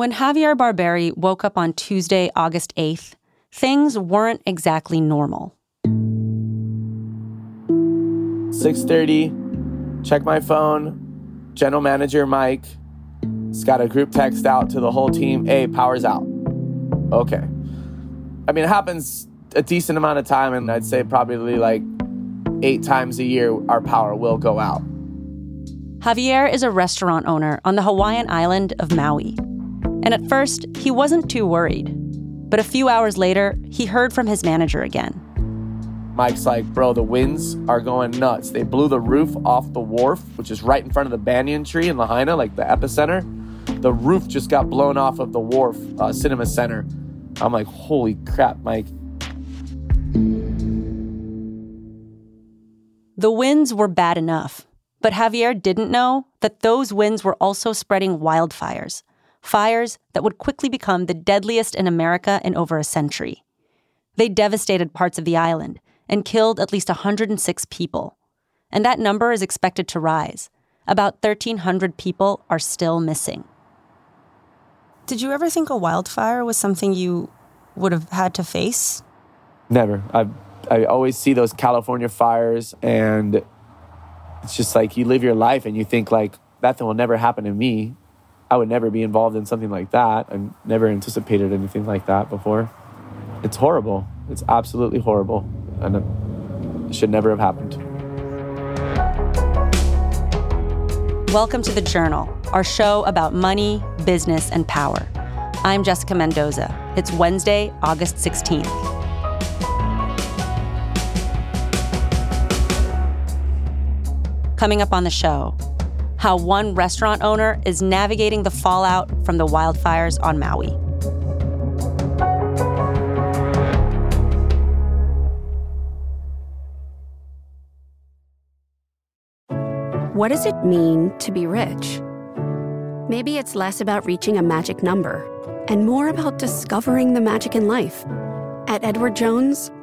When Javier Barberi woke up on Tuesday, August 8th, things weren't exactly normal. 6:30, check my phone. General manager Mike has got a group text out to the whole team, "Hey, power's out." Okay. I mean, it happens a decent amount of time and I'd say probably like 8 times a year our power will go out. Javier is a restaurant owner on the Hawaiian island of Maui. And at first, he wasn't too worried. But a few hours later, he heard from his manager again. Mike's like, bro, the winds are going nuts. They blew the roof off the wharf, which is right in front of the banyan tree in Lahaina, like the epicenter. The roof just got blown off of the wharf, uh, Cinema Center. I'm like, holy crap, Mike. The winds were bad enough, but Javier didn't know that those winds were also spreading wildfires, fires that would quickly become the deadliest in America in over a century. They devastated parts of the island and killed at least 106 people. And that number is expected to rise. About 1,300 people are still missing. Did you ever think a wildfire was something you would have had to face? Never. I I always see those California fires and it's just like you live your life and you think like that thing will never happen to me. I would never be involved in something like that. I never anticipated anything like that before. It's horrible. It's absolutely horrible. And it should never have happened. Welcome to The Journal, our show about money, business, and power. I'm Jessica Mendoza. It's Wednesday, August 16th. Coming up on the show, how one restaurant owner is navigating the fallout from the wildfires on Maui. What does it mean to be rich? Maybe it's less about reaching a magic number and more about discovering the magic in life. At Edward Jones,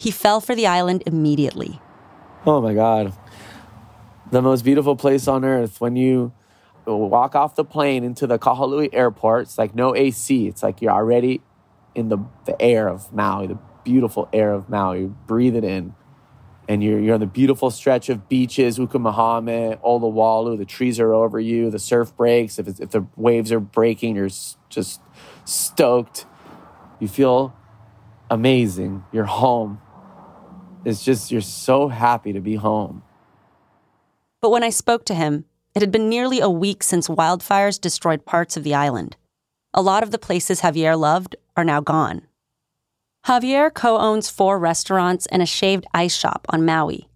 He fell for the island immediately. Oh my God. The most beautiful place on earth. When you walk off the plane into the Kahului airport, it's like no AC. It's like you're already in the, the air of Maui, the beautiful air of Maui. You breathe it in. And you're, you're on the beautiful stretch of beaches, Ukumehame, wallu, the trees are over you. The surf breaks. If, if the waves are breaking, you're just stoked. You feel amazing. You're home it's just you're so happy to be home. But when I spoke to him, it had been nearly a week since wildfires destroyed parts of the island. A lot of the places Javier loved are now gone. Javier co owns four restaurants and a shaved ice shop on Maui.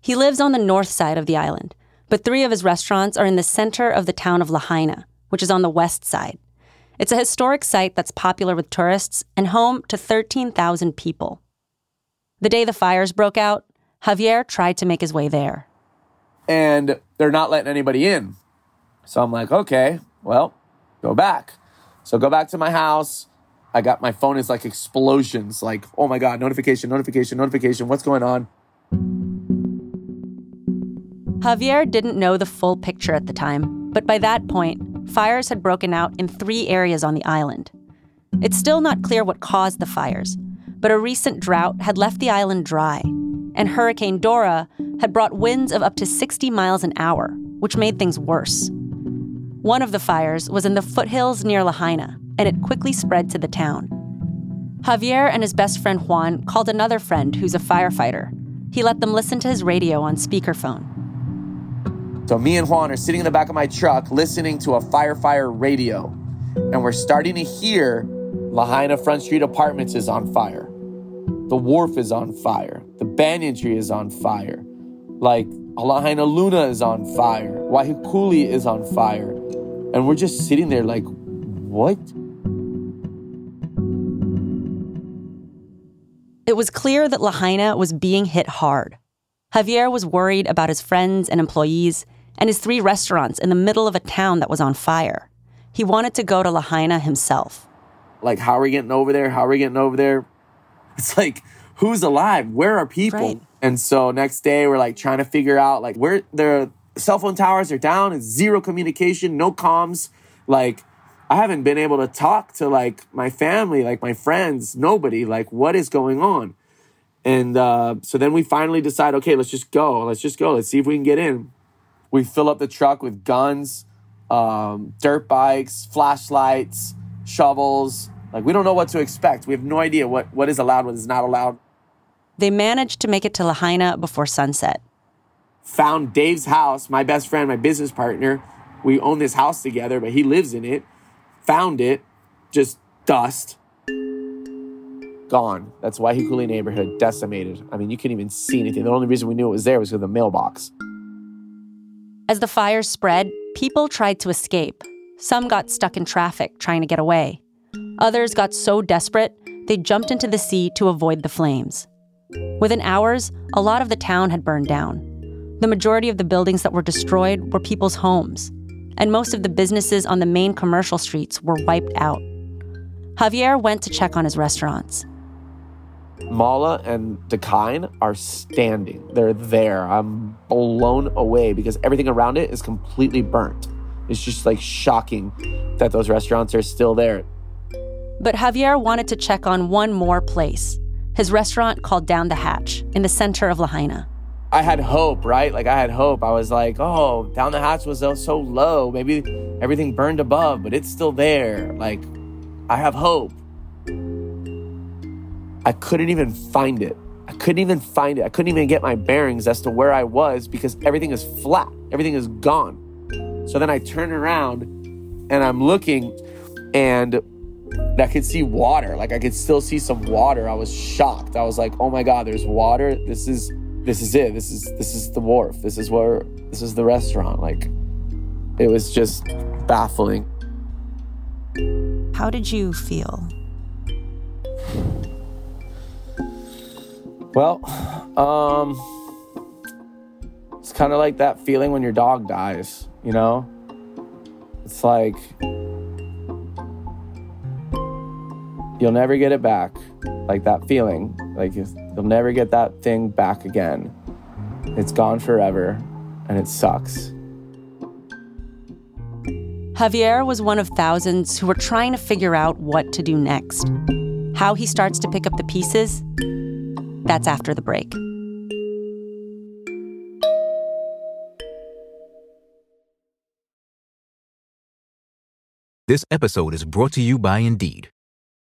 He lives on the north side of the island, but three of his restaurants are in the center of the town of Lahaina, which is on the west side. It's a historic site that's popular with tourists and home to 13,000 people. The day the fires broke out, Javier tried to make his way there. And they're not letting anybody in. So I'm like, okay, well, go back. So go back to my house. I got my phone is like explosions, like, oh my God, notification, notification, notification. What's going on? Javier didn't know the full picture at the time, but by that point, fires had broken out in three areas on the island. It's still not clear what caused the fires, but a recent drought had left the island dry, and Hurricane Dora had brought winds of up to 60 miles an hour, which made things worse. One of the fires was in the foothills near Lahaina, and it quickly spread to the town. Javier and his best friend Juan called another friend who's a firefighter. He let them listen to his radio on speakerphone. So, me and Juan are sitting in the back of my truck listening to a firefighter radio, and we're starting to hear Lahaina Front Street Apartments is on fire. The wharf is on fire. The banyan tree is on fire. Like Alahaina Luna is on fire. Wahikuli is on fire. And we're just sitting there like, what? It was clear that Lahaina was being hit hard. Javier was worried about his friends and employees and his three restaurants in the middle of a town that was on fire. He wanted to go to Lahaina himself. Like, how are we getting over there? How are we getting over there? It's like, who's alive? Where are people? Right. And so next day we're like trying to figure out like where their cell phone towers are down, it's zero communication, no comms. Like I haven't been able to talk to like my family, like my friends, nobody. Like what is going on? And uh, so then we finally decide, okay, let's just go. Let's just go. Let's see if we can get in. We fill up the truck with guns, um, dirt bikes, flashlights, shovels. Like we don't know what to expect. We have no idea what, what is allowed, what is not allowed. They managed to make it to Lahaina before sunset. Found Dave's house, my best friend, my business partner. We own this house together, but he lives in it. Found it, just dust. Gone. That's Wahikuli neighborhood, decimated. I mean, you couldn't even see anything. The only reason we knew it was there was because of the mailbox. As the fires spread, people tried to escape. Some got stuck in traffic trying to get away. Others got so desperate, they jumped into the sea to avoid the flames. Within hours, a lot of the town had burned down. The majority of the buildings that were destroyed were people's homes, and most of the businesses on the main commercial streets were wiped out. Javier went to check on his restaurants. Mala and Dakine are standing. They're there. I'm blown away because everything around it is completely burnt. It's just like shocking that those restaurants are still there. But Javier wanted to check on one more place his restaurant called Down the Hatch in the center of Lahaina. I had hope, right? Like I had hope. I was like, oh, Down the Hatch was so low. Maybe everything burned above, but it's still there. Like I have hope. I couldn't even find it. I couldn't even find it. I couldn't even get my bearings as to where I was because everything is flat. Everything is gone. So then I turn around and I'm looking and I could see water. Like I could still see some water. I was shocked. I was like, "Oh my god, there's water. This is this is it. This is this is the wharf. This is where this is the restaurant." Like it was just baffling. How did you feel? Well, um it's kind of like that feeling when your dog dies, you know? It's like you'll never get it back. Like that feeling. Like you'll never get that thing back again. It's gone forever and it sucks. Javier was one of thousands who were trying to figure out what to do next. How he starts to pick up the pieces, that's after the break. This episode is brought to you by Indeed.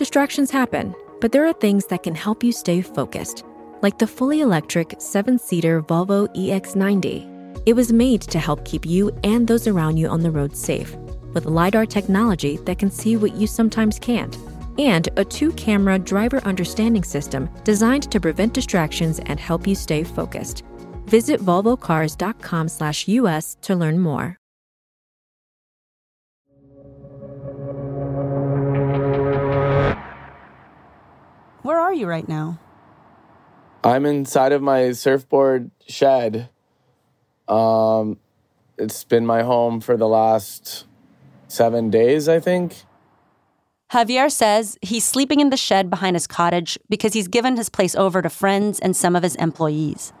Distractions happen, but there are things that can help you stay focused, like the fully electric seven seater Volvo EX90. It was made to help keep you and those around you on the road safe, with LiDAR technology that can see what you sometimes can't, and a two camera driver understanding system designed to prevent distractions and help you stay focused. Visit volvocars.com/us to learn more. Are you right now? I'm inside of my surfboard shed. Um, it's been my home for the last seven days, I think. Javier says he's sleeping in the shed behind his cottage because he's given his place over to friends and some of his employees.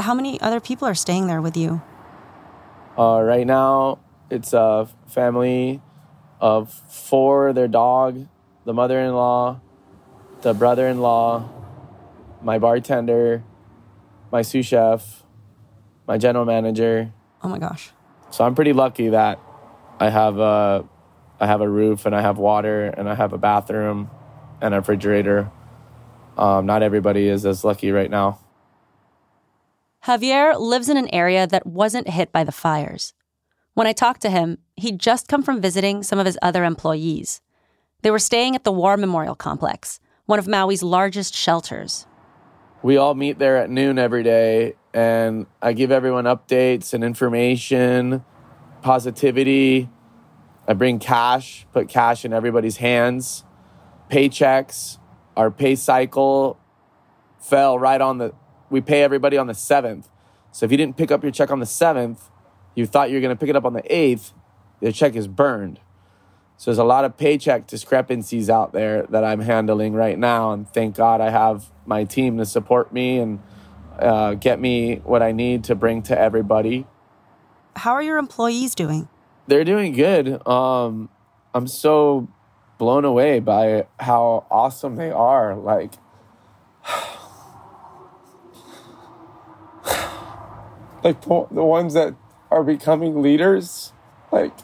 How many other people are staying there with you? Uh, right now, it's a family of four their dog, the mother in law, the brother in law, my bartender, my sous chef, my general manager. Oh my gosh. So I'm pretty lucky that I have a, I have a roof and I have water and I have a bathroom and a refrigerator. um, not everybody is as lucky right now. Javier lives in an area that wasn't hit by the fires. When I talked to him, he'd just come from visiting some of his other employees. They were staying at the War Memorial Complex, one of Maui's largest shelters. We all meet there at noon every day, and I give everyone updates and information, positivity. I bring cash, put cash in everybody's hands, paychecks. Our pay cycle fell right on the, we pay everybody on the 7th. So if you didn't pick up your check on the 7th, you thought you were going to pick it up on the 8th, the check is burned. So there's a lot of paycheck discrepancies out there that I'm handling right now. And thank God I have my team to support me and uh, get me what I need to bring to everybody. How are your employees doing? They're doing good. Um, I'm so blown away by how awesome they are. Like, like the ones that are becoming leaders, like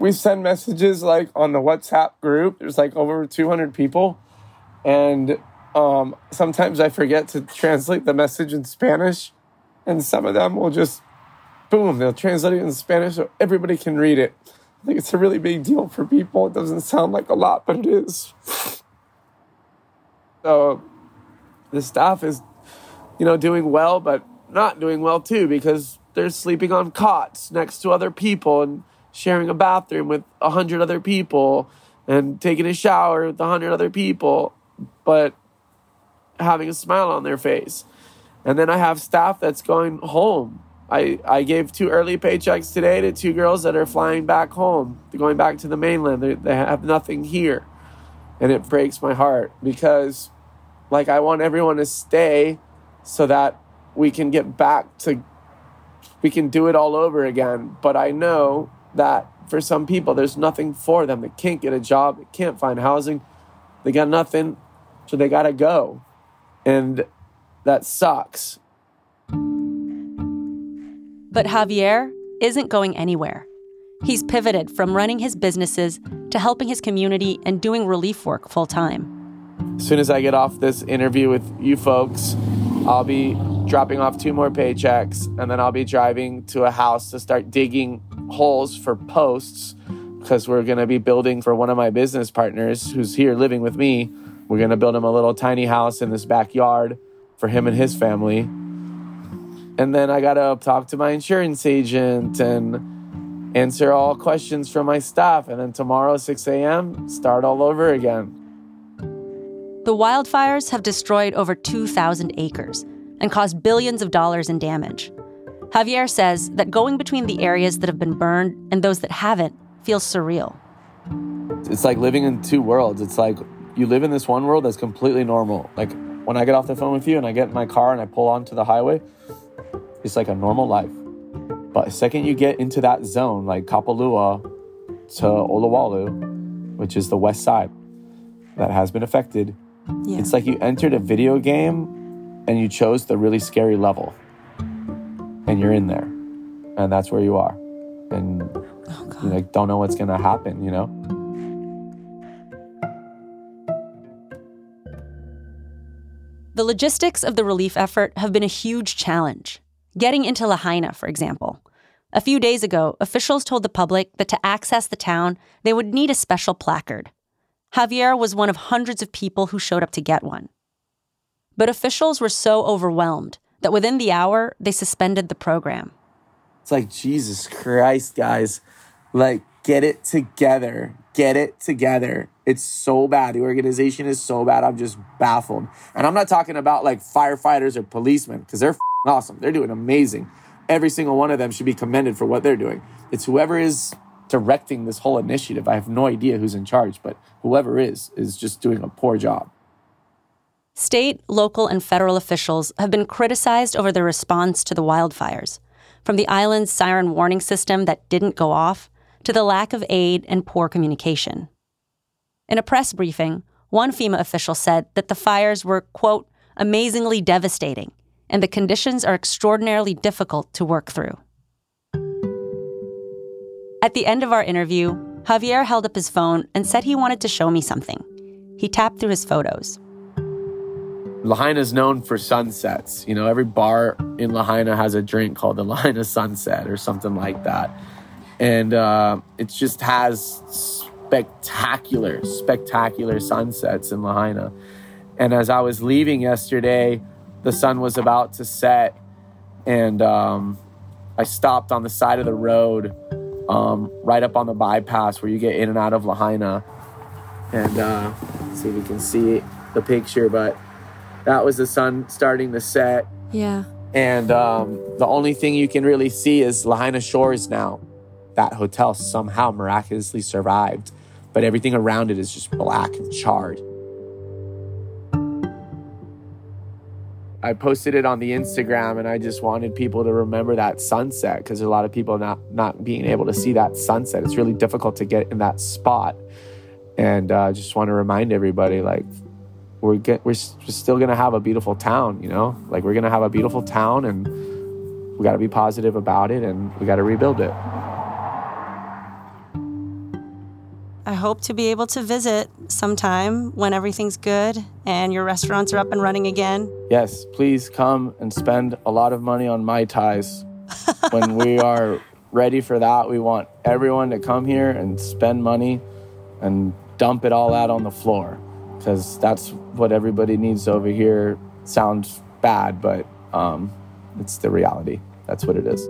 we send messages like on the WhatsApp group. There's like over 200 people, and um, sometimes I forget to translate the message in Spanish, and some of them will just boom, they'll translate it in Spanish so everybody can read it. I think it's a really big deal for people. It doesn't sound like a lot, but it is. So the staff is, you know, doing well, but not doing well too because they're sleeping on cots next to other people and sharing a bathroom with a hundred other people and taking a shower with a hundred other people, but having a smile on their face. And then I have staff that's going home. I, I gave two early paychecks today to two girls that are flying back home, going back to the mainland. They, they have nothing here. And it breaks my heart because, like, I want everyone to stay so that we can get back to, we can do it all over again. But I know that for some people, there's nothing for them. They can't get a job, they can't find housing, they got nothing, so they got to go. And that sucks. But Javier isn't going anywhere. He's pivoted from running his businesses to helping his community and doing relief work full time. As soon as I get off this interview with you folks, I'll be dropping off two more paychecks and then I'll be driving to a house to start digging holes for posts because we're going to be building for one of my business partners who's here living with me. We're going to build him a little tiny house in this backyard for him and his family. And then I got to talk to my insurance agent and answer all questions from my staff. And then tomorrow, 6 a.m., start all over again. The wildfires have destroyed over 2,000 acres and caused billions of dollars in damage. Javier says that going between the areas that have been burned and those that haven't feels surreal. It's like living in two worlds. It's like you live in this one world that's completely normal. Like when I get off the phone with you and I get in my car and I pull onto the highway, it's like a normal life. But the second you get into that zone, like Kapalua to Olowalu, which is the west side that has been affected, yeah. it's like you entered a video game and you chose the really scary level and you're in there. And that's where you are. And oh, you like don't know what's gonna happen you know? The logistics of the relief effort have been a huge challenge. Getting into lahaina for example. A few days ago officials told the public that to access the town they would need a special placard. Javier was one of hundreds of people who showed up to get one. But officials were so overwhelmed that within the hour, they suspended the program. It's like, Jesus Christ, guys. Like, get it together. Get it together. It's so bad. The organization is so bad. I'm just baffled. And I'm not talking about like firefighters or policemen because they're awesome. They're doing amazing. Every single one of them should be commended for what they're doing. It's whoever is directing this whole initiative. I have no idea who's in charge, but whoever is, is just doing a poor job. State, local, and federal officials have been criticized over their response to the wildfires, from the island's siren warning system that didn't go off to the lack of aid and poor communication. In a press briefing, one FEMA official said that the fires were, quote, amazingly devastating, and the conditions are extraordinarily difficult to work through. At the end of our interview, Javier held up his phone and said he wanted to show me something. He tapped through his photos. Lahaina is known for sunsets. You know, every bar in Lahaina has a drink called the Lahaina Sunset or something like that. And uh, it just has spectacular, spectacular sunsets in Lahaina. And as I was leaving yesterday, the sun was about to set, and um, I stopped on the side of the road, um, right up on the bypass where you get in and out of Lahaina. And uh, see if you can see the picture, but that was the sun starting to set. Yeah. And um, the only thing you can really see is Lahaina Shores now. That hotel somehow miraculously survived, but everything around it is just black and charred. I posted it on the Instagram and I just wanted people to remember that sunset because there's a lot of people not not being able to see that sunset. It's really difficult to get in that spot. And I uh, just want to remind everybody like we're get, we're, we're still to have a beautiful town, you know? Like we're to have a beautiful town and we got to be positive about it and we got to rebuild it. I hope to be able to visit sometime when everything's good and your restaurants are up and running again. Yes, please come and spend a lot of money on mai tais. when we are ready for that, we want everyone to come here and spend money and dump it all out on the floor because that's what everybody needs over here. Sounds bad, but um, it's the reality. That's what it is.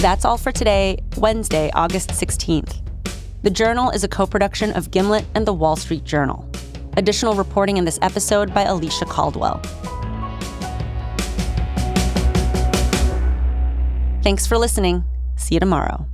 That's all for today, Wednesday, August 16th. The Journal is a co production of Gimlet and The Wall Street Journal. Additional reporting in this episode by Alicia Caldwell. Thanks for listening. See you tomorrow.